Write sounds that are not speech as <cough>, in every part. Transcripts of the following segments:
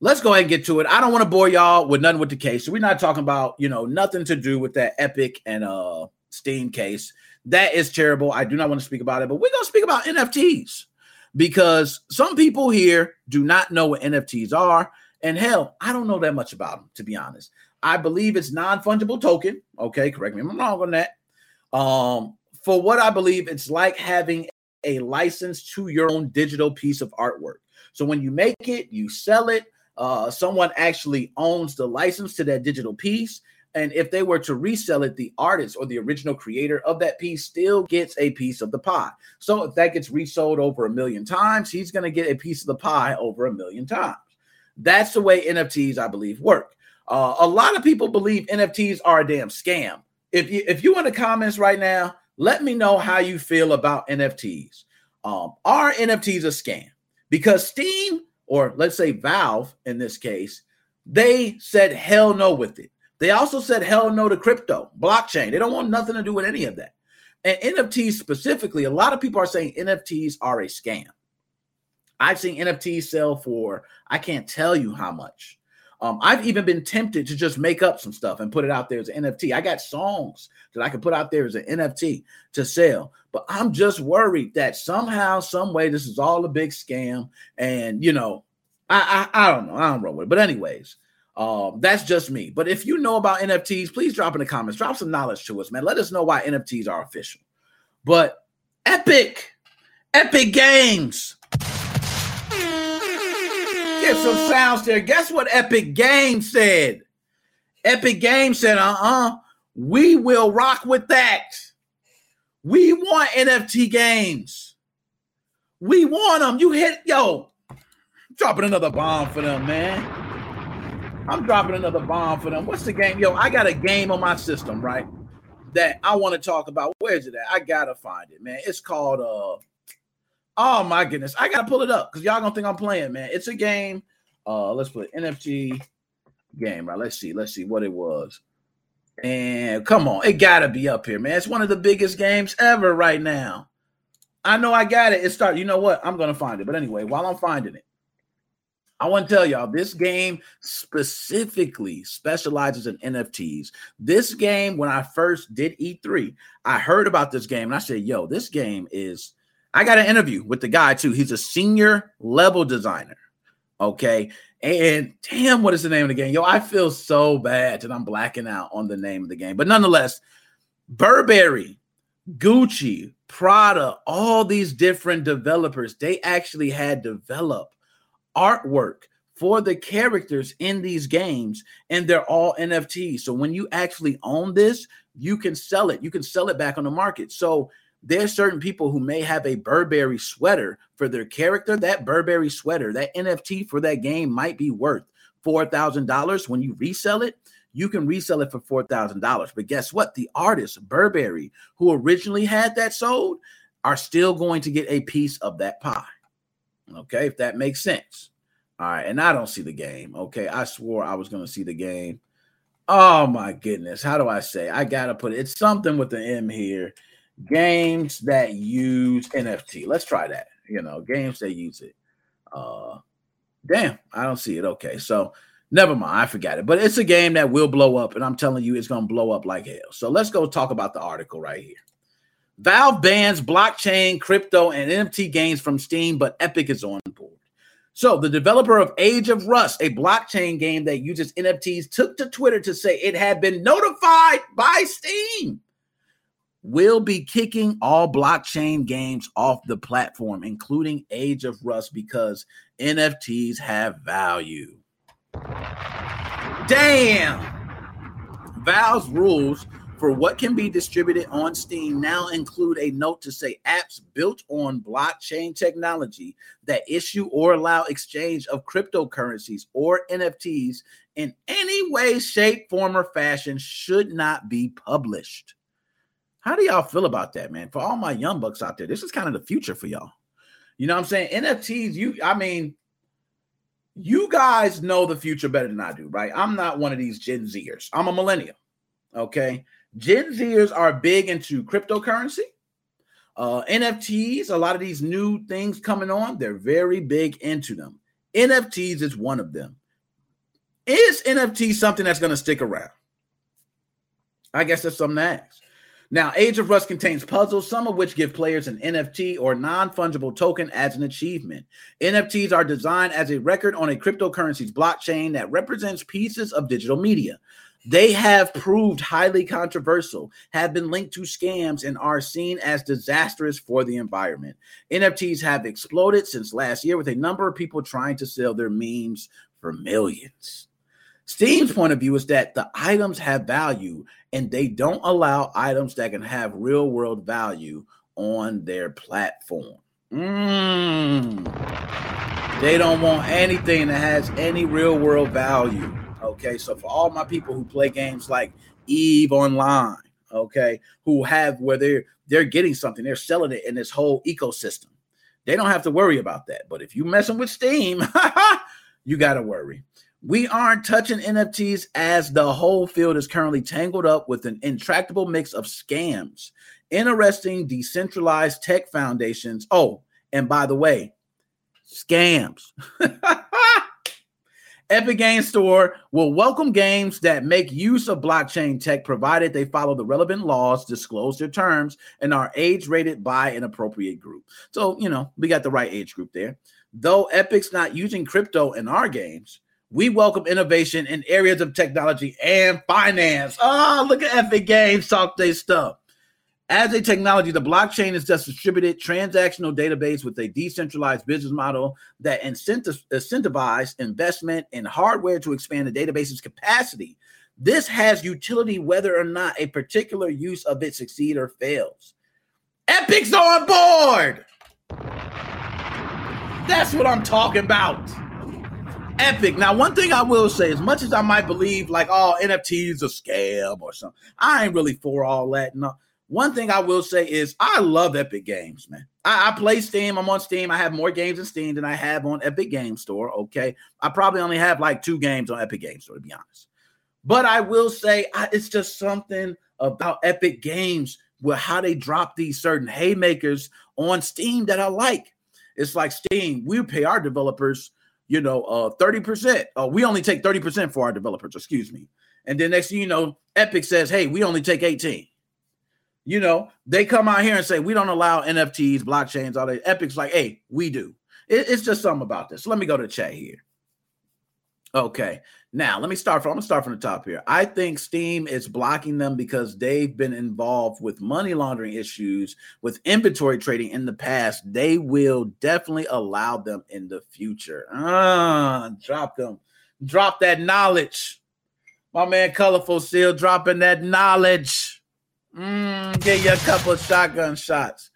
let's go ahead and get to it. I don't want to bore y'all with nothing with the case. So we're not talking about, you know, nothing to do with that Epic and uh Steam case. That is terrible. I do not want to speak about it, but we're gonna speak about NFTs because some people here do not know what NFTs are. And hell, I don't know that much about them, to be honest. I believe it's non-fungible token. Okay, correct me if I'm wrong on that. Um, for what I believe, it's like having a license to your own digital piece of artwork. So when you make it, you sell it. Uh, someone actually owns the license to that digital piece. And if they were to resell it, the artist or the original creator of that piece still gets a piece of the pie. So if that gets resold over a million times, he's going to get a piece of the pie over a million times. That's the way NFTs, I believe, work. Uh, a lot of people believe NFTs are a damn scam. If you if you in the comments right now, let me know how you feel about NFTs. Um, are NFTs a scam? Because Steam, or let's say Valve in this case, they said hell no with it. They also said hell no to crypto, blockchain. They don't want nothing to do with any of that. And NFTs specifically, a lot of people are saying NFTs are a scam. I've seen NFTs sell for I can't tell you how much. Um, I've even been tempted to just make up some stuff and put it out there as an NFT. I got songs that I can put out there as an NFT to sell, but I'm just worried that somehow, some way, this is all a big scam. And you know, I I, I don't know, I don't roll with it. But anyways, um, that's just me. But if you know about NFTs, please drop in the comments, drop some knowledge to us, man. Let us know why NFTs are official. But Epic, Epic Games get some sounds there. Guess what Epic Games said? Epic Games said, uh-uh, we will rock with that. We want NFT games. We want them. You hit, yo, dropping another bomb for them, man. I'm dropping another bomb for them. What's the game? Yo, I got a game on my system, right? That I want to talk about. Where's it at? I gotta find it, man. It's called uh Oh my goodness, I gotta pull it up because y'all gonna think I'm playing, man. It's a game. Uh, let's put NFT game, right? Let's see, let's see what it was. And come on, it gotta be up here, man. It's one of the biggest games ever right now. I know I got it. It started. You know what? I'm gonna find it. But anyway, while I'm finding it, I want to tell y'all this game specifically specializes in NFTs. This game, when I first did E3, I heard about this game and I said, yo, this game is I got an interview with the guy too. He's a senior level designer. Okay. And damn, what is the name of the game? Yo, I feel so bad that I'm blacking out on the name of the game. But nonetheless, Burberry, Gucci, Prada, all these different developers, they actually had developed artwork for the characters in these games, and they're all NFTs. So when you actually own this, you can sell it. You can sell it back on the market. So there's certain people who may have a Burberry sweater for their character. That Burberry sweater, that NFT for that game might be worth $4,000 when you resell it. You can resell it for $4,000. But guess what? The artist, Burberry, who originally had that sold, are still going to get a piece of that pie. Okay, if that makes sense. All right, and I don't see the game. Okay, I swore I was going to see the game. Oh my goodness, how do I say? I gotta put it. It's something with the M here games that use NFT. Let's try that. You know, games that use it. Uh damn, I don't see it. Okay, so never mind, I forgot it. But it's a game that will blow up, and I'm telling you, it's gonna blow up like hell. So let's go talk about the article right here. Valve bans blockchain, crypto, and NFT games from Steam, but Epic is on board. So, the developer of Age of Rust, a blockchain game that uses NFTs, took to Twitter to say it had been notified by Steam will be kicking all blockchain games off the platform, including Age of Rust, because NFTs have value. Damn! Valve's rules for what can be distributed on Steam now include a note to say apps built on blockchain technology that issue or allow exchange of cryptocurrencies or NFTs in any way, shape, form, or fashion should not be published. How do y'all feel about that, man? For all my young bucks out there, this is kind of the future for y'all. You know what I'm saying? NFTs, you, I mean, you guys know the future better than I do, right? I'm not one of these Gen Zers. I'm a millennial. Okay. Gen Zers are big into cryptocurrency, uh, NFTs, a lot of these new things coming on, they're very big into them. NFTs is one of them. Is NFT something that's going to stick around? I guess that's something to ask. Now, Age of Rust contains puzzles, some of which give players an NFT or non fungible token as an achievement. NFTs are designed as a record on a cryptocurrency's blockchain that represents pieces of digital media. They have proved highly controversial, have been linked to scams, and are seen as disastrous for the environment. NFTs have exploded since last year, with a number of people trying to sell their memes for millions. Steam's point of view is that the items have value and they don't allow items that can have real world value on their platform. Mm. They don't want anything that has any real world value. Okay, so for all my people who play games like Eve Online, okay, who have where they're they're getting something, they're selling it in this whole ecosystem. They don't have to worry about that. But if you messing with Steam, <laughs> you got to worry. We aren't touching NFTs as the whole field is currently tangled up with an intractable mix of scams, interesting decentralized tech foundations. Oh, and by the way, scams. <laughs> Epic Games Store will welcome games that make use of blockchain tech provided they follow the relevant laws, disclose their terms, and are age rated by an appropriate group. So, you know, we got the right age group there. Though Epic's not using crypto in our games, we welcome innovation in areas of technology and finance. Oh, look at Epic Games talk their stuff. As a technology, the blockchain is just distributed transactional database with a decentralized business model that incentivizes investment in hardware to expand the database's capacity. This has utility whether or not a particular use of it succeed or fails. Epic's on board. That's what I'm talking about epic. Now, one thing I will say, as much as I might believe like, oh, NFTs a scam or something, I ain't really for all that. No. One thing I will say is I love Epic Games, man. I, I, play Steam. I'm on Steam. I have more games in Steam than I have on Epic Game Store. Okay. I probably only have like two games on Epic Game Store, to be honest. But I will say I, it's just something about Epic Games with how they drop these certain haymakers on Steam that I like. It's like Steam, we pay our developers you know, uh, 30%. Uh, we only take 30% for our developers, excuse me. And then next thing you know, Epic says, hey, we only take 18. You know, they come out here and say, we don't allow NFTs, blockchains, all that. Epic's like, hey, we do. It, it's just something about this. Let me go to chat here. Okay. Now, let me start from I'm gonna start from the top here. I think Steam is blocking them because they've been involved with money laundering issues with inventory trading in the past. They will definitely allow them in the future. Ah, drop them, drop that knowledge. My man Colorful still dropping that knowledge. Mm, get you a couple of shotgun shots.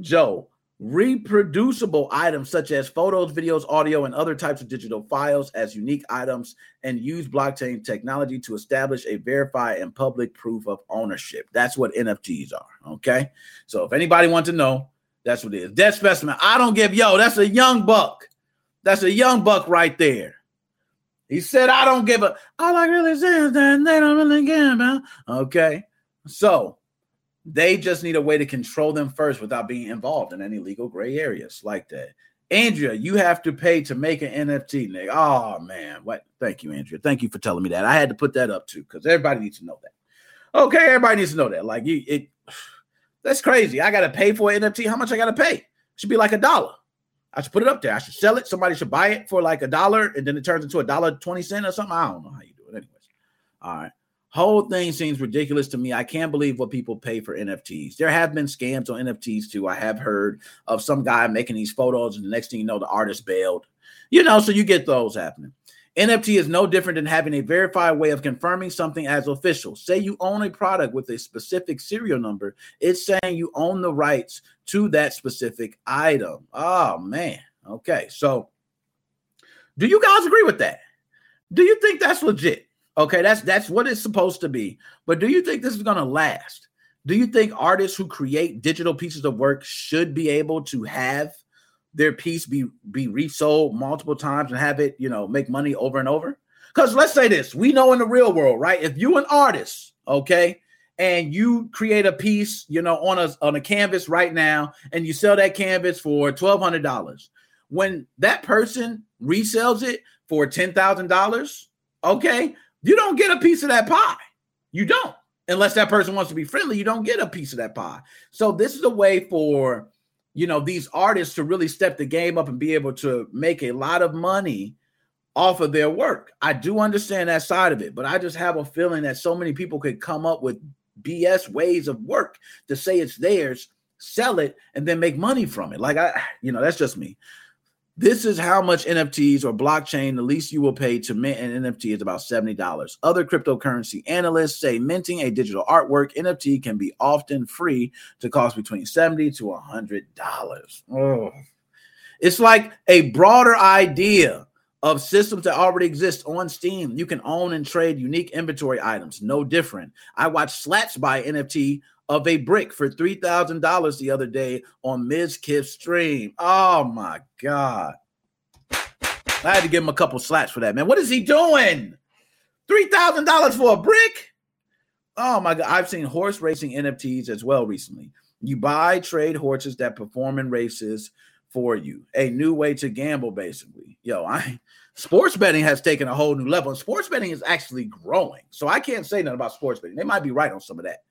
Joe, reproducible items such as photos, videos, audio, and other types of digital files as unique items, and use blockchain technology to establish a verified and public proof of ownership. That's what NFTs are. Okay. So if anybody wants to know, that's what it is. Dead specimen. I don't give yo, that's a young buck. That's a young buck right there. He said, I don't give a all I really say is that they don't really care about. Okay. So they just need a way to control them first without being involved in any legal gray areas like that. Andrea, you have to pay to make an NFT, Nick. Oh man, what? Thank you, Andrea. Thank you for telling me that. I had to put that up too because everybody needs to know that. Okay, everybody needs to know that. Like you, it <sighs> that's crazy. I gotta pay for an NFT. How much I gotta pay? It should be like a dollar. I should put it up there. I should sell it. Somebody should buy it for like a dollar, and then it turns into a dollar twenty cent or something. I don't know how you do it. Anyways, all right. Whole thing seems ridiculous to me. I can't believe what people pay for NFTs. There have been scams on NFTs too. I have heard of some guy making these photos, and the next thing you know, the artist bailed. You know, so you get those happening. NFT is no different than having a verified way of confirming something as official. Say you own a product with a specific serial number, it's saying you own the rights to that specific item. Oh, man. Okay. So, do you guys agree with that? Do you think that's legit? Okay, that's that's what it's supposed to be. But do you think this is going to last? Do you think artists who create digital pieces of work should be able to have their piece be be resold multiple times and have it, you know, make money over and over? Because let's say this, we know in the real world, right? If you an artist, okay, and you create a piece, you know, on a on a canvas right now, and you sell that canvas for twelve hundred dollars, when that person resells it for ten thousand dollars, Okay, you don't get a piece of that pie. You don't, unless that person wants to be friendly. You don't get a piece of that pie. So this is a way for you know these artists to really step the game up and be able to make a lot of money off of their work. I do understand that side of it, but I just have a feeling that so many people could come up with BS ways of work to say it's theirs, sell it, and then make money from it. Like I, you know, that's just me. This is how much NFTs or blockchain the least you will pay to mint an NFT is about $70. Other cryptocurrency analysts say minting a digital artwork NFT can be often free to cost between 70 to $100. Oh. It's like a broader idea of systems that already exist on Steam. You can own and trade unique inventory items, no different. I watched Slats buy NFT of a brick for $3,000 the other day on Ms. Kiff's stream. Oh my God. I had to give him a couple slaps for that, man. What is he doing? $3,000 for a brick? Oh my God. I've seen horse racing NFTs as well recently. You buy, trade horses that perform in races for you. A new way to gamble, basically. Yo, I sports betting has taken a whole new level. Sports betting is actually growing. So I can't say nothing about sports betting. They might be right on some of that.